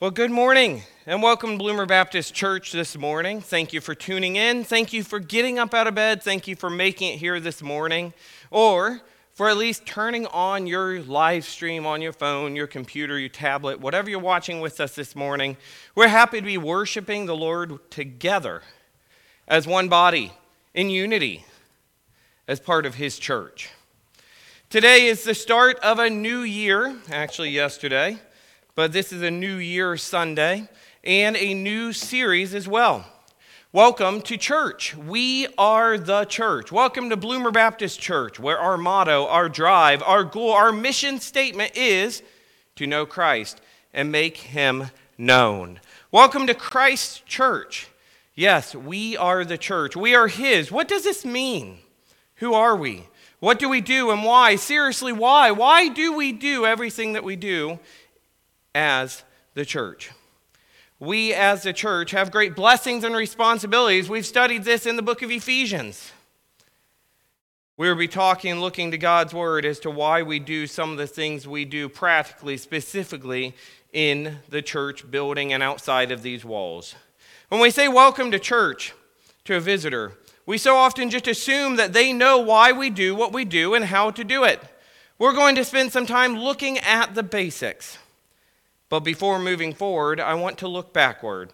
Well, good morning and welcome to Bloomer Baptist Church this morning. Thank you for tuning in. Thank you for getting up out of bed. Thank you for making it here this morning, or for at least turning on your live stream on your phone, your computer, your tablet, whatever you're watching with us this morning. We're happy to be worshiping the Lord together as one body in unity as part of His church. Today is the start of a new year, actually, yesterday but this is a New Year Sunday and a new series as well. Welcome to church. We are the church. Welcome to Bloomer Baptist Church, where our motto, our drive, our goal, our mission statement is to know Christ and make him known. Welcome to Christ Church. Yes, we are the church. We are his. What does this mean? Who are we? What do we do and why? Seriously, why? Why do we do everything that we do as the church. We, as the church, have great blessings and responsibilities. We've studied this in the book of Ephesians. We will be talking and looking to God's word as to why we do some of the things we do practically, specifically in the church building and outside of these walls. When we say welcome to church to a visitor, we so often just assume that they know why we do what we do and how to do it. We're going to spend some time looking at the basics. But before moving forward, I want to look backward.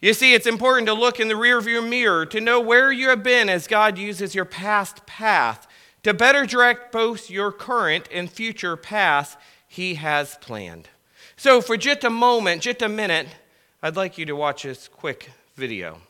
You see, it's important to look in the rearview mirror to know where you have been as God uses your past path to better direct both your current and future path He has planned. So, for just a moment, just a minute, I'd like you to watch this quick video.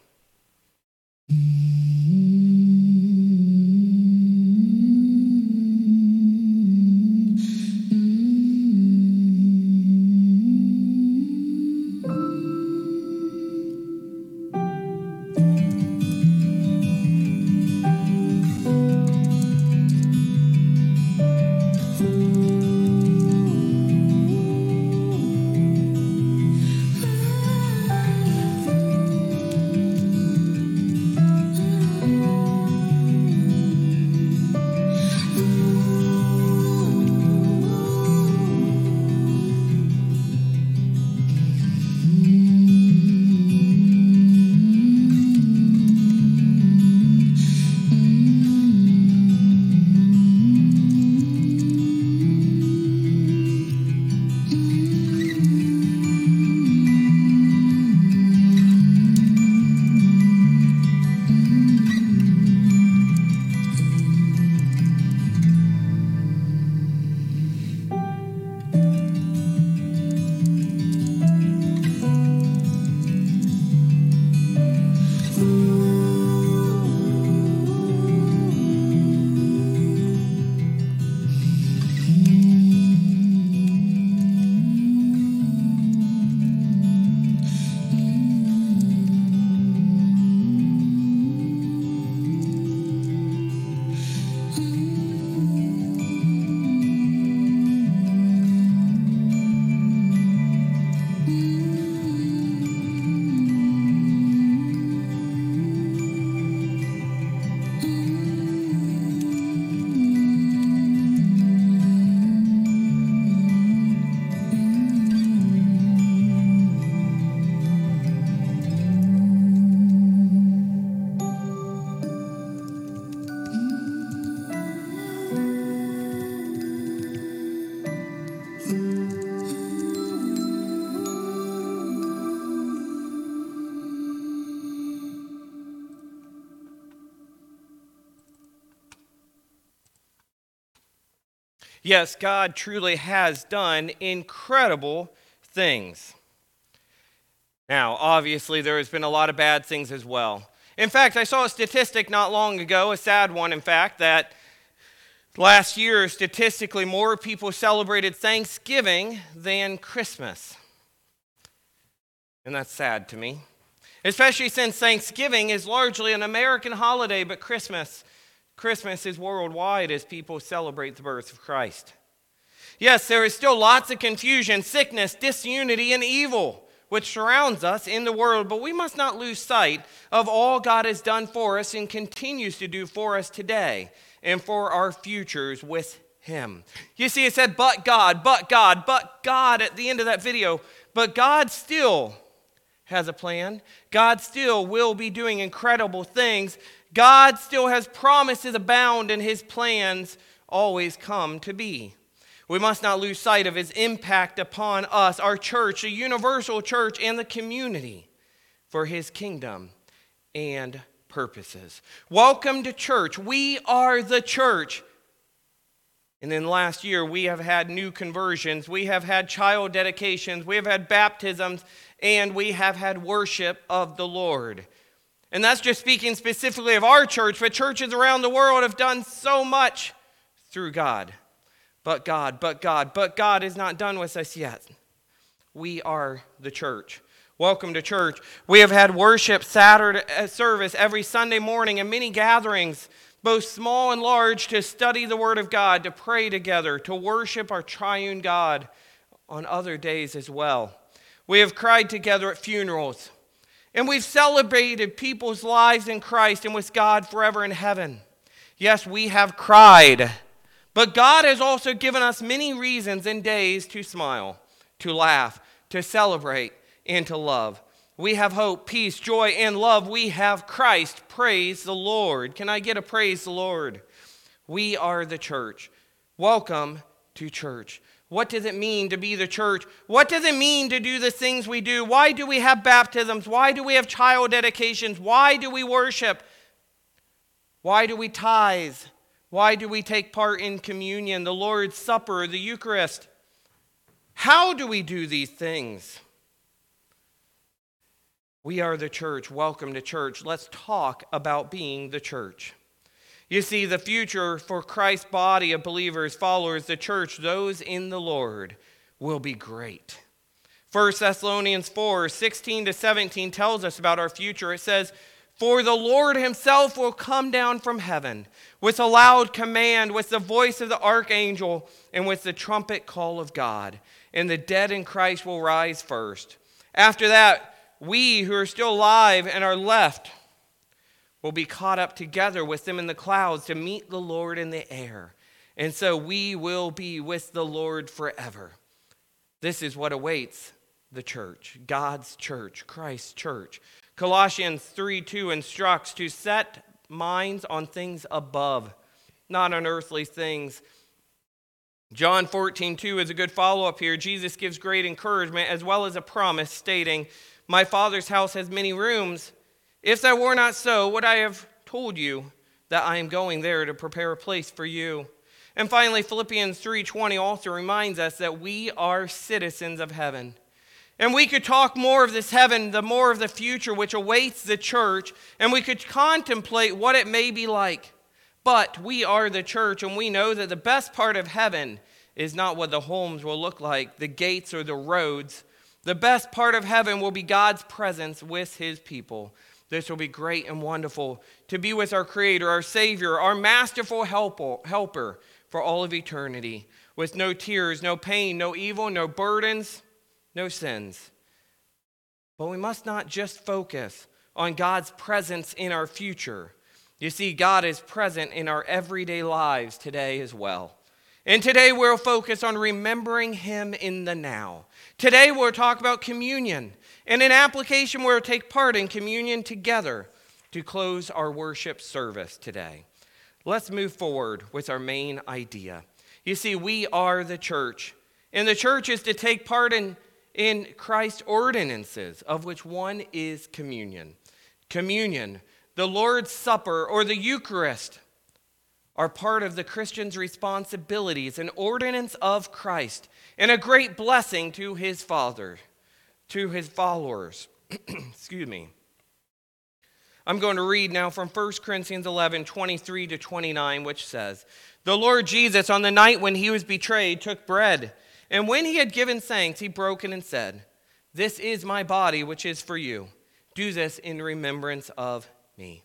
Yes, God truly has done incredible things. Now, obviously, there has been a lot of bad things as well. In fact, I saw a statistic not long ago, a sad one, in fact, that last year, statistically, more people celebrated Thanksgiving than Christmas. And that's sad to me, especially since Thanksgiving is largely an American holiday, but Christmas Christmas is worldwide as people celebrate the birth of Christ. Yes, there is still lots of confusion, sickness, disunity, and evil which surrounds us in the world, but we must not lose sight of all God has done for us and continues to do for us today and for our futures with Him. You see, it said, but God, but God, but God at the end of that video. but God still has a plan. God still will be doing incredible things. God still has promises abound, and his plans always come to be. We must not lose sight of his impact upon us, our church, the universal church, and the community for his kingdom and purposes. Welcome to church. We are the church. And then last year, we have had new conversions, we have had child dedications, we have had baptisms, and we have had worship of the Lord. And that's just speaking specifically of our church, but churches around the world have done so much through God. But God, but God, but God is not done with us yet. We are the church. Welcome to church. We have had worship Saturday uh, service every Sunday morning and many gatherings both small and large, to study the Word of God, to pray together, to worship our triune God on other days as well. We have cried together at funerals, and we've celebrated people's lives in Christ and with God forever in heaven. Yes, we have cried, but God has also given us many reasons and days to smile, to laugh, to celebrate, and to love. We have hope, peace, joy, and love. We have Christ. Praise the Lord. Can I get a praise the Lord? We are the church. Welcome to church. What does it mean to be the church? What does it mean to do the things we do? Why do we have baptisms? Why do we have child dedications? Why do we worship? Why do we tithe? Why do we take part in communion, the Lord's Supper, the Eucharist? How do we do these things? We are the church. Welcome to church. Let's talk about being the church. You see, the future for Christ's body of believers, followers, the church, those in the Lord, will be great. 1 Thessalonians 4 16 to 17 tells us about our future. It says, For the Lord himself will come down from heaven with a loud command, with the voice of the archangel, and with the trumpet call of God. And the dead in Christ will rise first. After that, we who are still alive and are left will be caught up together with them in the clouds to meet the Lord in the air. And so we will be with the Lord forever. This is what awaits the church, God's church, Christ's church. Colossians 3 2 instructs to set minds on things above, not on earthly things. John 14 2 is a good follow up here. Jesus gives great encouragement as well as a promise stating, my Father's house has many rooms. If that were not so, would I have told you that I am going there to prepare a place for you? And finally, Philippians 3:20 also reminds us that we are citizens of heaven. And we could talk more of this heaven, the more of the future which awaits the church, and we could contemplate what it may be like. But we are the church, and we know that the best part of heaven is not what the homes will look like, the gates or the roads, the best part of heaven will be God's presence with his people. This will be great and wonderful to be with our Creator, our Savior, our masterful helper for all of eternity, with no tears, no pain, no evil, no burdens, no sins. But we must not just focus on God's presence in our future. You see, God is present in our everyday lives today as well. And today we'll focus on remembering Him in the now. Today we'll talk about communion and an application where we'll take part in communion together to close our worship service today. Let's move forward with our main idea. You see, we are the church, and the church is to take part in, in Christ's ordinances, of which one is communion. Communion, the Lord's Supper, or the Eucharist are part of the Christian's responsibilities, an ordinance of Christ, and a great blessing to his Father, to his followers. Excuse me. I'm going to read now from 1 Corinthians 11 23 to 29, which says, The Lord Jesus, on the night when he was betrayed, took bread, and when he had given thanks, he broke it and said, This is my body, which is for you. Do this in remembrance of me.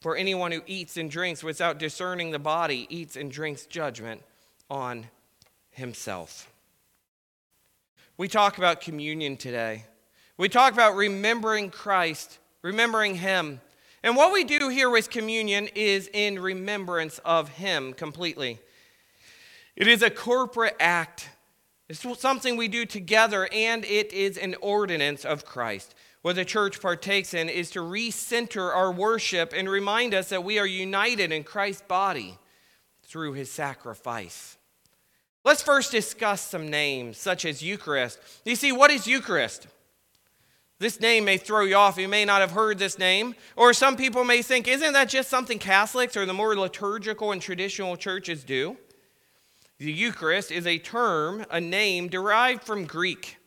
For anyone who eats and drinks without discerning the body eats and drinks judgment on himself. We talk about communion today. We talk about remembering Christ, remembering Him. And what we do here with communion is in remembrance of Him completely. It is a corporate act, it's something we do together, and it is an ordinance of Christ. What the church partakes in is to recenter our worship and remind us that we are united in Christ's body through his sacrifice. Let's first discuss some names, such as Eucharist. You see, what is Eucharist? This name may throw you off. You may not have heard this name. Or some people may think, isn't that just something Catholics or the more liturgical and traditional churches do? The Eucharist is a term, a name derived from Greek,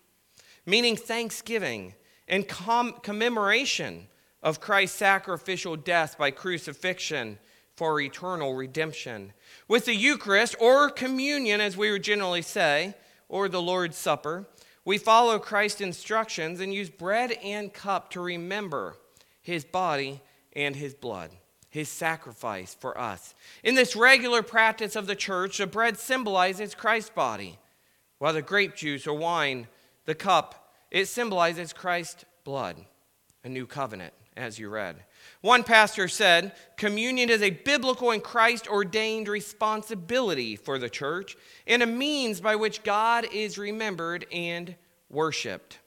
meaning thanksgiving and com- commemoration of Christ's sacrificial death by crucifixion for eternal redemption. With the Eucharist, or communion, as we would generally say, or the Lord's Supper, we follow Christ's instructions and use bread and cup to remember his body and his blood, his sacrifice for us. In this regular practice of the church, the bread symbolizes Christ's body, while the grape juice or wine, the cup, it symbolizes Christ's blood, a new covenant, as you read. One pastor said, Communion is a biblical and Christ ordained responsibility for the church and a means by which God is remembered and worshiped.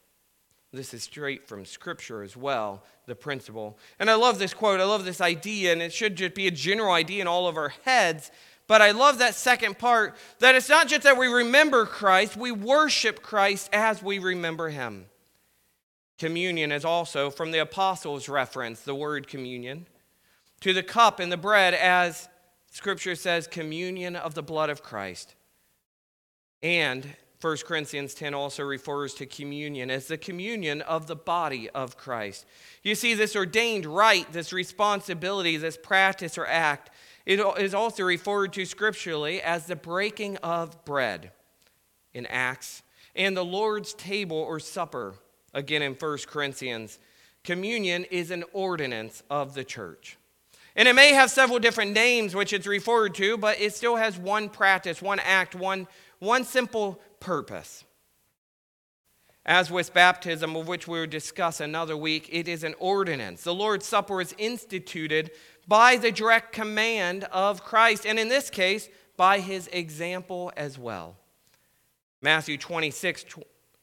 This is straight from Scripture as well, the principle. And I love this quote. I love this idea, and it should just be a general idea in all of our heads. But I love that second part that it's not just that we remember Christ, we worship Christ as we remember him. Communion is also from the apostles' reference, the word communion, to the cup and the bread, as scripture says, communion of the blood of Christ. And 1 Corinthians 10 also refers to communion as the communion of the body of Christ. You see, this ordained right, this responsibility, this practice or act, it is also referred to scripturally as the breaking of bread in Acts and the Lord's table or supper again in 1 Corinthians. Communion is an ordinance of the church. And it may have several different names which it's referred to, but it still has one practice, one act, one, one simple purpose. As with baptism, of which we will discuss another week, it is an ordinance. The Lord's Supper is instituted by the direct command of Christ, and in this case, by his example as well. Matthew 26,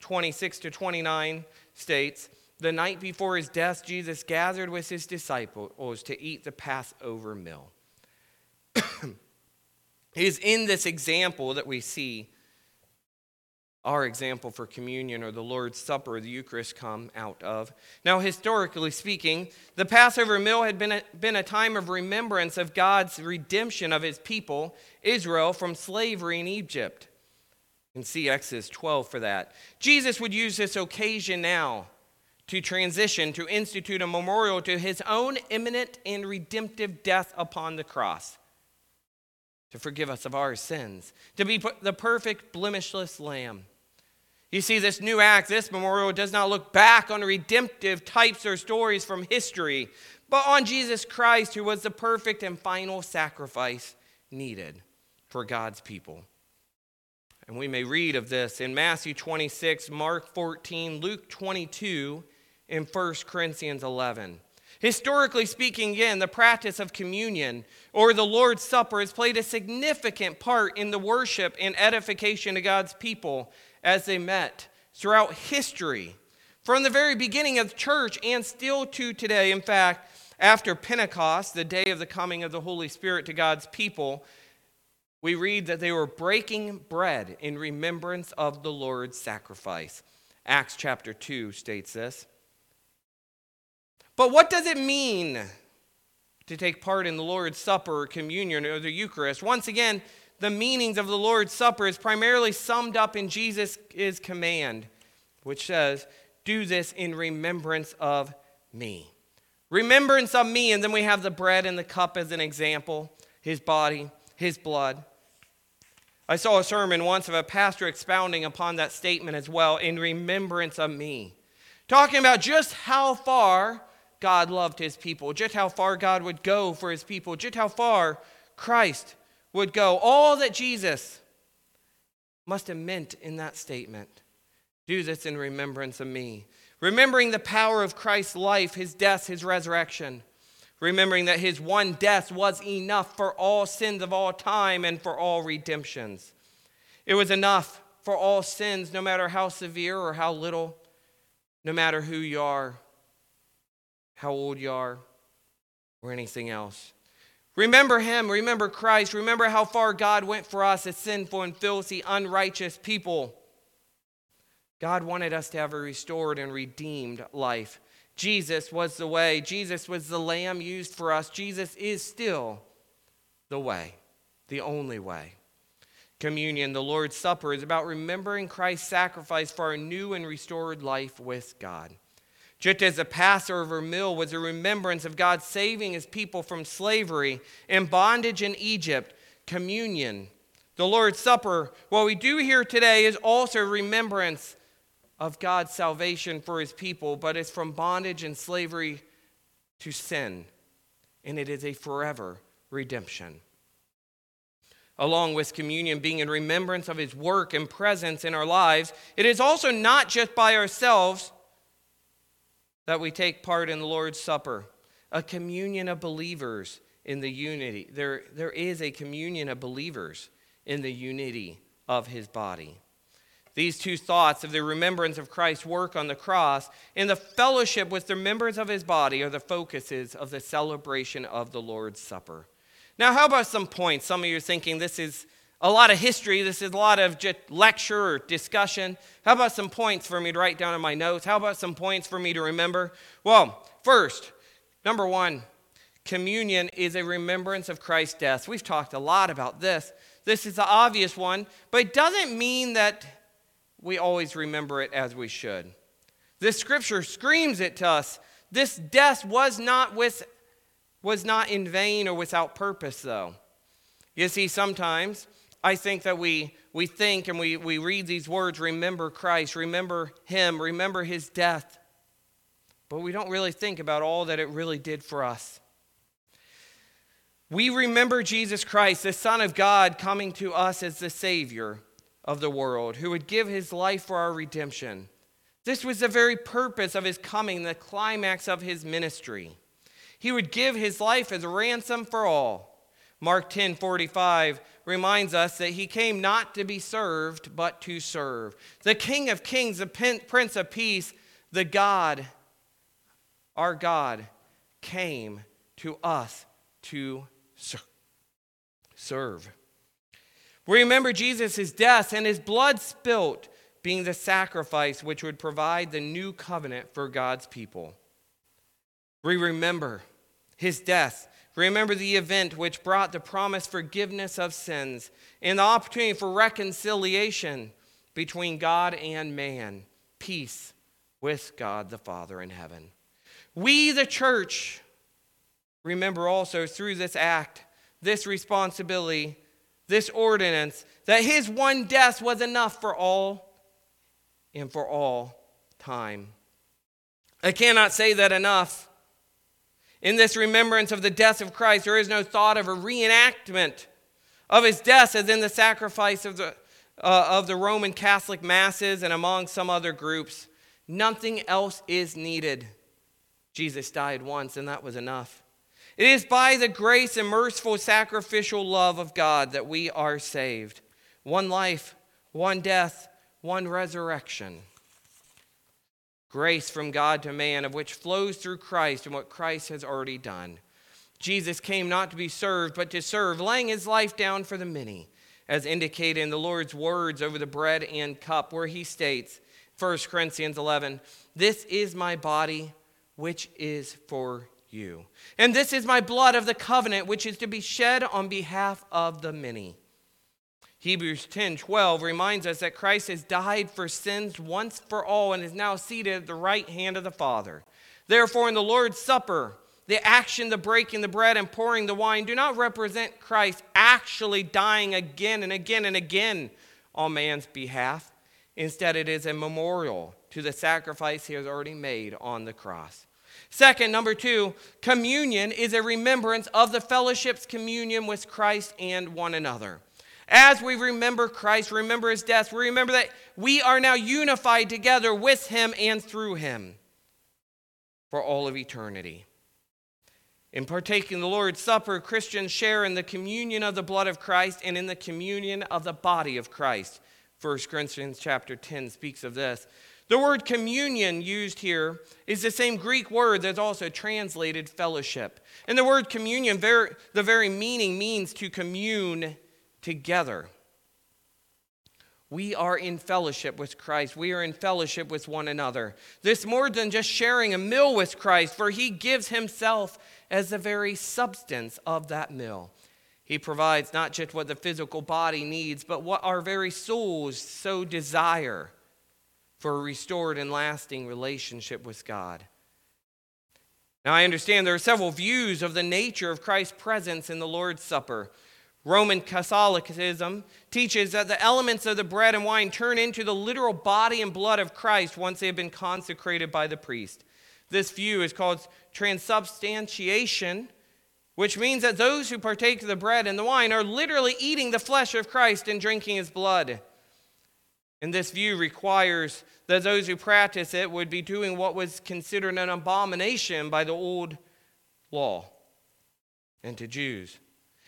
26 to 29 states, the night before his death, Jesus gathered with his disciples to eat the Passover meal. it is in this example that we see our example for communion or the Lord's Supper, the Eucharist, come out of. Now, historically speaking, the Passover meal had been a, been a time of remembrance of God's redemption of his people, Israel, from slavery in Egypt and see Exodus 12 for that. Jesus would use this occasion now to transition to institute a memorial to his own imminent and redemptive death upon the cross to forgive us of our sins, to be the perfect, blemishless lamb. You see, this new act, this memorial, does not look back on redemptive types or stories from history, but on Jesus Christ, who was the perfect and final sacrifice needed for God's people. And we may read of this in Matthew 26, Mark 14, Luke 22, and 1 Corinthians 11. Historically speaking, again, the practice of communion or the Lord's Supper has played a significant part in the worship and edification of God's people as they met throughout history. From the very beginning of the church and still to today, in fact, after Pentecost, the day of the coming of the Holy Spirit to God's people, we read that they were breaking bread in remembrance of the Lord's sacrifice. Acts chapter 2 states this. But what does it mean to take part in the Lord's Supper communion or the Eucharist? Once again, the meanings of the Lord's Supper is primarily summed up in Jesus' command, which says, Do this in remembrance of me. Remembrance of me, and then we have the bread and the cup as an example, his body, his blood. I saw a sermon once of a pastor expounding upon that statement as well in remembrance of me. talking about just how far God loved his people, just how far God would go for his people, just how far Christ would go. All that Jesus must have meant in that statement. Do this in remembrance of me. Remembering the power of Christ's life, his death, his resurrection. Remembering that his one death was enough for all sins of all time and for all redemptions. It was enough for all sins, no matter how severe or how little, no matter who you are how old you are, or anything else. Remember Him, remember Christ, remember how far God went for us as sinful and filthy, unrighteous people. God wanted us to have a restored and redeemed life. Jesus was the way, Jesus was the lamb used for us. Jesus is still the way, the only way. Communion, the Lord's Supper, is about remembering Christ's sacrifice for our new and restored life with God. Just as the Passover meal was a remembrance of God saving his people from slavery and bondage in Egypt, communion, the Lord's Supper, what we do here today is also remembrance of God's salvation for his people, but it's from bondage and slavery to sin, and it is a forever redemption. Along with communion being in remembrance of his work and presence in our lives, it is also not just by ourselves that we take part in the Lord's Supper, a communion of believers in the unity. There, there is a communion of believers in the unity of his body. These two thoughts of the remembrance of Christ's work on the cross and the fellowship with the members of his body are the focuses of the celebration of the Lord's Supper. Now, how about some points? Some of you are thinking this is a lot of history. This is a lot of just lecture or discussion. How about some points for me to write down in my notes? How about some points for me to remember? Well, first, number one, communion is a remembrance of Christ's death. We've talked a lot about this. This is the obvious one, but it doesn't mean that we always remember it as we should. This scripture screams it to us. This death was not with was not in vain or without purpose though. You see sometimes I think that we, we think and we, we read these words remember Christ, remember Him, remember His death. But we don't really think about all that it really did for us. We remember Jesus Christ, the Son of God, coming to us as the Savior of the world, who would give His life for our redemption. This was the very purpose of His coming, the climax of His ministry. He would give His life as a ransom for all. Mark 10 45 reminds us that he came not to be served, but to serve. The King of Kings, the Prince of Peace, the God, our God, came to us to serve. We remember Jesus' death and his blood spilt being the sacrifice which would provide the new covenant for God's people. We remember his death Remember the event which brought the promised forgiveness of sins and the opportunity for reconciliation between God and man, peace with God the Father in heaven. We, the church, remember also through this act, this responsibility, this ordinance, that his one death was enough for all and for all time. I cannot say that enough. In this remembrance of the death of Christ, there is no thought of a reenactment of his death as in the sacrifice of the, uh, of the Roman Catholic masses and among some other groups. Nothing else is needed. Jesus died once, and that was enough. It is by the grace and merciful sacrificial love of God that we are saved. One life, one death, one resurrection grace from God to man, of which flows through Christ and what Christ has already done. Jesus came not to be served, but to serve, laying his life down for the many, as indicated in the Lord's words over the bread and cup, where he states, 1 Corinthians 11, This is my body, which is for you. And this is my blood of the covenant, which is to be shed on behalf of the many. Hebrews 10 12 reminds us that Christ has died for sins once for all and is now seated at the right hand of the Father. Therefore, in the Lord's Supper, the action, the breaking the bread, and pouring the wine do not represent Christ actually dying again and again and again on man's behalf. Instead, it is a memorial to the sacrifice he has already made on the cross. Second, number two, communion is a remembrance of the fellowship's communion with Christ and one another. As we remember Christ, remember his death, we remember that we are now unified together with him and through him for all of eternity. In partaking the Lord's Supper, Christians share in the communion of the blood of Christ and in the communion of the body of Christ. 1 Corinthians chapter 10 speaks of this. The word communion used here is the same Greek word that's also translated fellowship. And the word communion, the very meaning means to commune together. We are in fellowship with Christ. We are in fellowship with one another. This more than just sharing a meal with Christ, for he gives himself as the very substance of that meal. He provides not just what the physical body needs, but what our very souls so desire for a restored and lasting relationship with God. Now, I understand there are several views of the nature of Christ's presence in the Lord's Supper. Roman Catholicism teaches that the elements of the bread and wine turn into the literal body and blood of Christ once they have been consecrated by the priest. This view is called transubstantiation, which means that those who partake of the bread and the wine are literally eating the flesh of Christ and drinking his blood. And this view requires that those who practice it would be doing what was considered an abomination by the old law and to Jews.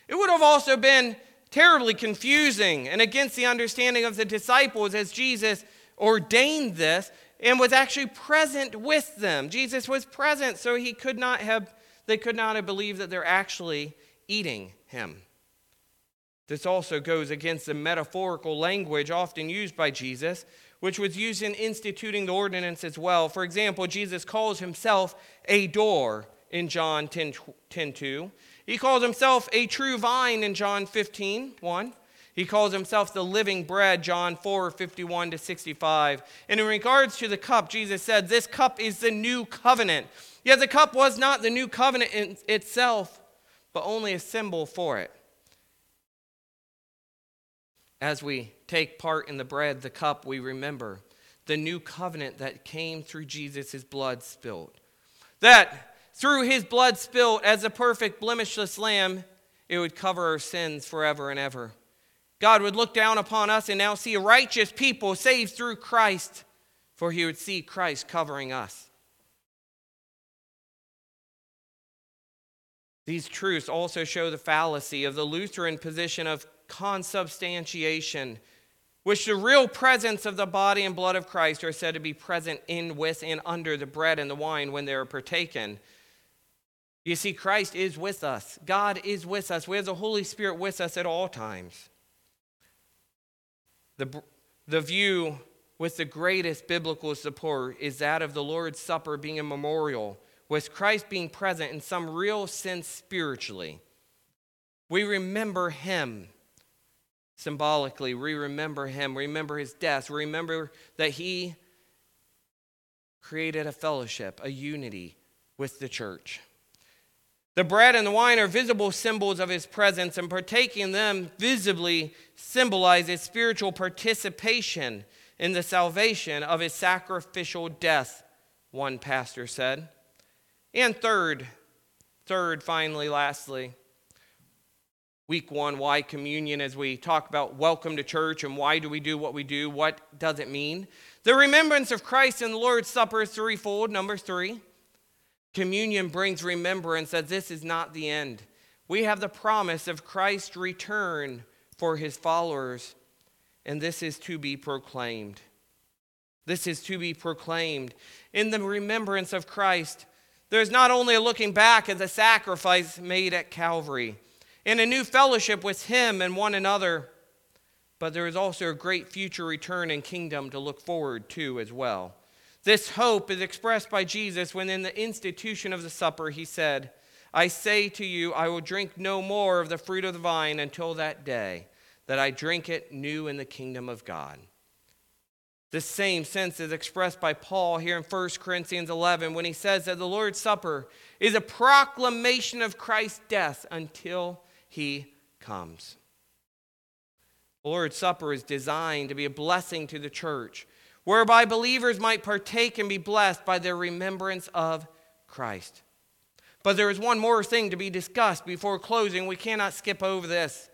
It would have also been terribly confusing and against the understanding of the disciples as Jesus ordained this and was actually present with them. Jesus was present, so he could not have, they could not have believed that they're actually eating him. This also goes against the metaphorical language often used by Jesus, which was used in instituting the ordinance as well. For example, Jesus calls himself a door in John 10, 10 2. He calls himself a true vine in John 15 1. He calls himself the living bread, John 4 51 to 65. And in regards to the cup, Jesus said, This cup is the new covenant. Yet the cup was not the new covenant in itself, but only a symbol for it as we take part in the bread, the cup, we remember the new covenant that came through Jesus' blood spilled. That through his blood spilled as a perfect, blemishless lamb, it would cover our sins forever and ever. God would look down upon us and now see a righteous people saved through Christ, for he would see Christ covering us. These truths also show the fallacy of the Lutheran position of consubstantiation, which the real presence of the body and blood of Christ are said to be present in, with, and under the bread and the wine when they are partaken. You see, Christ is with us. God is with us. We have the Holy Spirit with us at all times. The, the view with the greatest biblical support is that of the Lord's Supper being a memorial, with Christ being present in some real sense spiritually. We remember Him Symbolically, we remember him, We remember his death, We remember that he created a fellowship, a unity with the church. The bread and the wine are visible symbols of his presence, and partaking them visibly symbolizes spiritual participation in the salvation of his sacrificial death, one pastor said. And third, third, finally, lastly, week one, why communion, as we talk about welcome to church and why do we do what we do, what does it mean? The remembrance of Christ in the Lord's Supper is threefold. Number three, communion brings remembrance that this is not the end. We have the promise of Christ's return for his followers, and this is to be proclaimed. This is to be proclaimed. In the remembrance of Christ, there's not only a looking back at the sacrifice made at Calvary, in a new fellowship with Him and one another. But there is also a great future return and kingdom to look forward to as well. This hope is expressed by Jesus when, in the institution of the supper, he said, I say to you, I will drink no more of the fruit of the vine until that day that I drink it new in the kingdom of God. The same sense is expressed by Paul here in 1 Corinthians 11 when he says that the Lord's Supper is a proclamation of Christ's death until he comes. The Lord's Supper is designed to be a blessing to the church, whereby believers might partake and be blessed by their remembrance of Christ. But there is one more thing to be discussed before closing. We cannot skip over this.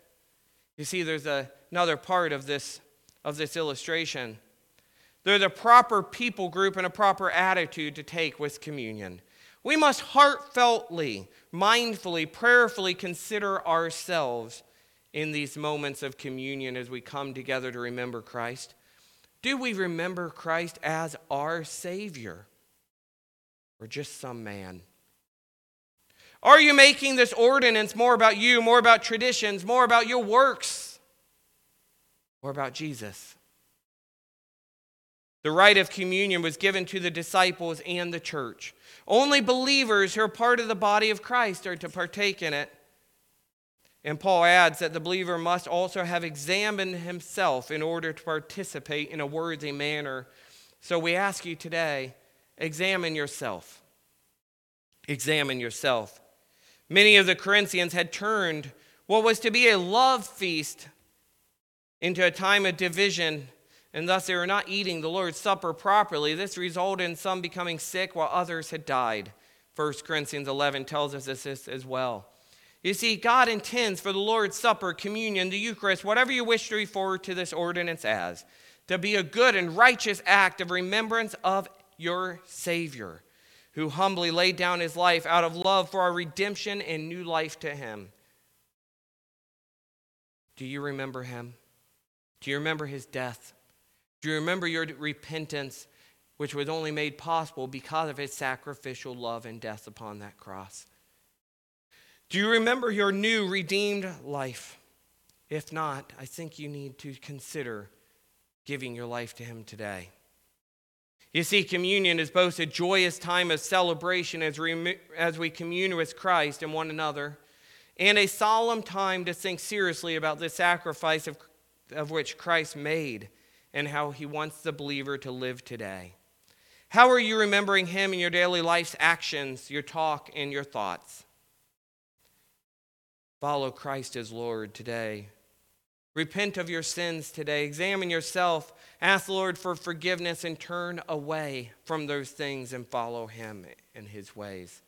You see, there's a, another part of this, of this illustration. There's a proper people group and a proper attitude to take with communion. We must heartfeltly, mindfully, prayerfully consider ourselves in these moments of communion as we come together to remember Christ? Do we remember Christ as our Savior or just some man? Are you making this ordinance more about you, more about traditions, more about your works, or about Jesus? The rite of communion was given to the disciples and the church. Only believers who are part of the body of Christ are to partake in it. And Paul adds that the believer must also have examined himself in order to participate in a worthy manner. So we ask you today examine yourself. Examine yourself. Many of the Corinthians had turned what was to be a love feast into a time of division, and thus they were not eating the Lord's Supper properly. This resulted in some becoming sick while others had died. 1 Corinthians 11 tells us this as well. You see, God intends for the Lord's Supper, communion, the Eucharist, whatever you wish to refer to this ordinance as, to be a good and righteous act of remembrance of your Savior, who humbly laid down his life out of love for our redemption and new life to him. Do you remember him? Do you remember his death? Do you remember your repentance, which was only made possible because of his sacrificial love and death upon that cross? Do you remember your new redeemed life? If not, I think you need to consider giving your life to Him today. You see, communion is both a joyous time of celebration as we, as we commune with Christ and one another, and a solemn time to think seriously about the sacrifice of, of which Christ made and how He wants the believer to live today. How are you remembering Him in your daily life's actions, your talk, and your thoughts? Follow Christ as Lord today. Repent of your sins today. Examine yourself. Ask the Lord for forgiveness and turn away from those things and follow Him in His ways.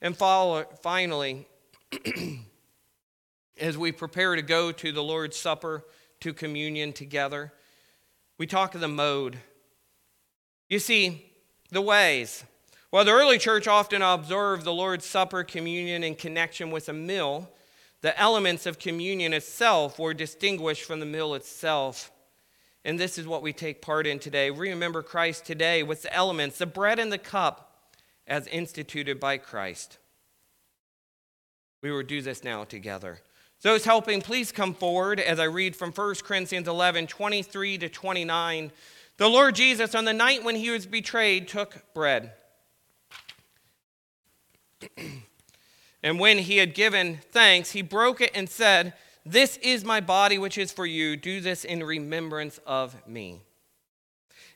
And follow, finally, as we prepare to go to the Lord's Supper, to communion together, we talk of the mode. You see, the ways. While the early church often observed the Lord's Supper communion in connection with a meal, the elements of communion itself were distinguished from the meal itself. And this is what we take part in today. We remember Christ today with the elements, the bread and the cup, as instituted by Christ. We will do this now together. Those helping, please come forward as I read from 1 Corinthians 11 23 to 29. The Lord Jesus, on the night when he was betrayed, took bread. And when he had given thanks, he broke it and said, This is my body, which is for you. Do this in remembrance of me.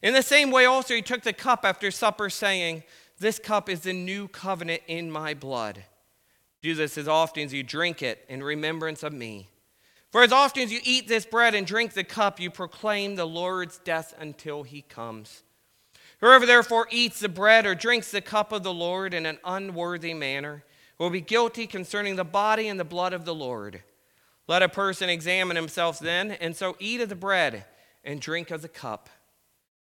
In the same way, also, he took the cup after supper, saying, This cup is the new covenant in my blood. Do this as often as you drink it in remembrance of me. For as often as you eat this bread and drink the cup, you proclaim the Lord's death until he comes. Whoever therefore eats the bread or drinks the cup of the Lord in an unworthy manner, will be guilty concerning the body and the blood of the Lord. Let a person examine himself then, and so eat of the bread and drink of the cup.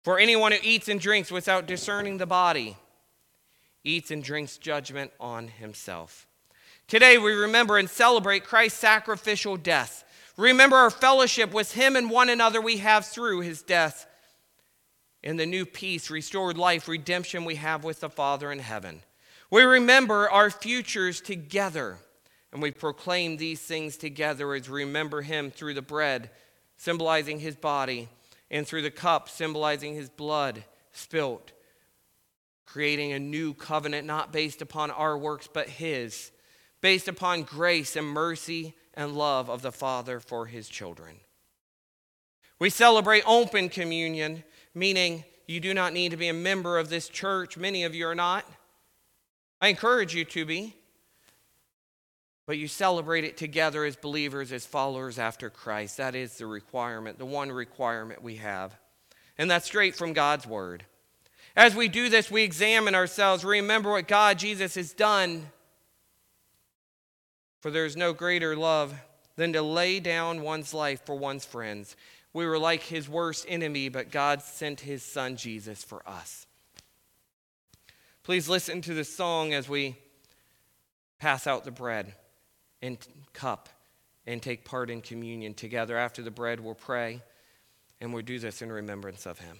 For anyone who eats and drinks without discerning the body eats and drinks judgment on himself. Today we remember and celebrate Christ's sacrificial death. Remember our fellowship with him and one another we have through his death and the new peace, restored life, redemption we have with the Father in heaven. We remember our futures together, and we proclaim these things together as we remember Him through the bread, symbolizing His body, and through the cup, symbolizing His blood spilt, creating a new covenant not based upon our works but His, based upon grace and mercy and love of the Father for His children. We celebrate open communion, meaning you do not need to be a member of this church. Many of you are not. I encourage you to be. but you celebrate it together as believers, as followers after Christ. That is the requirement, the one requirement we have. And that's straight from God's word. As we do this, we examine ourselves, remember what God, Jesus, has done. For there is no greater love than to lay down one's life for one's friends. We were like his worst enemy, but God sent his son Jesus for us. Please listen to the song as we pass out the bread and cup and take part in communion together. After the bread, we'll pray and we'll do this in remembrance of him.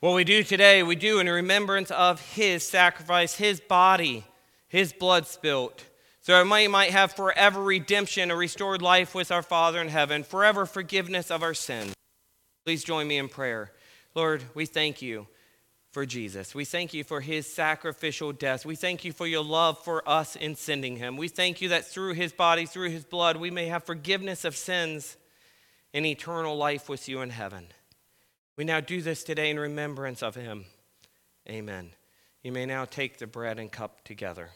What we do today, we do in remembrance of his sacrifice, his body, his blood spilt, so that we might have forever redemption, a restored life with our Father in heaven, forever forgiveness of our sins. Please join me in prayer. Lord, we thank you for Jesus. We thank you for his sacrificial death. We thank you for your love for us in sending him. We thank you that through his body, through his blood, we may have forgiveness of sins and eternal life with you in heaven. We now do this today in remembrance of him. Amen. You may now take the bread and cup together.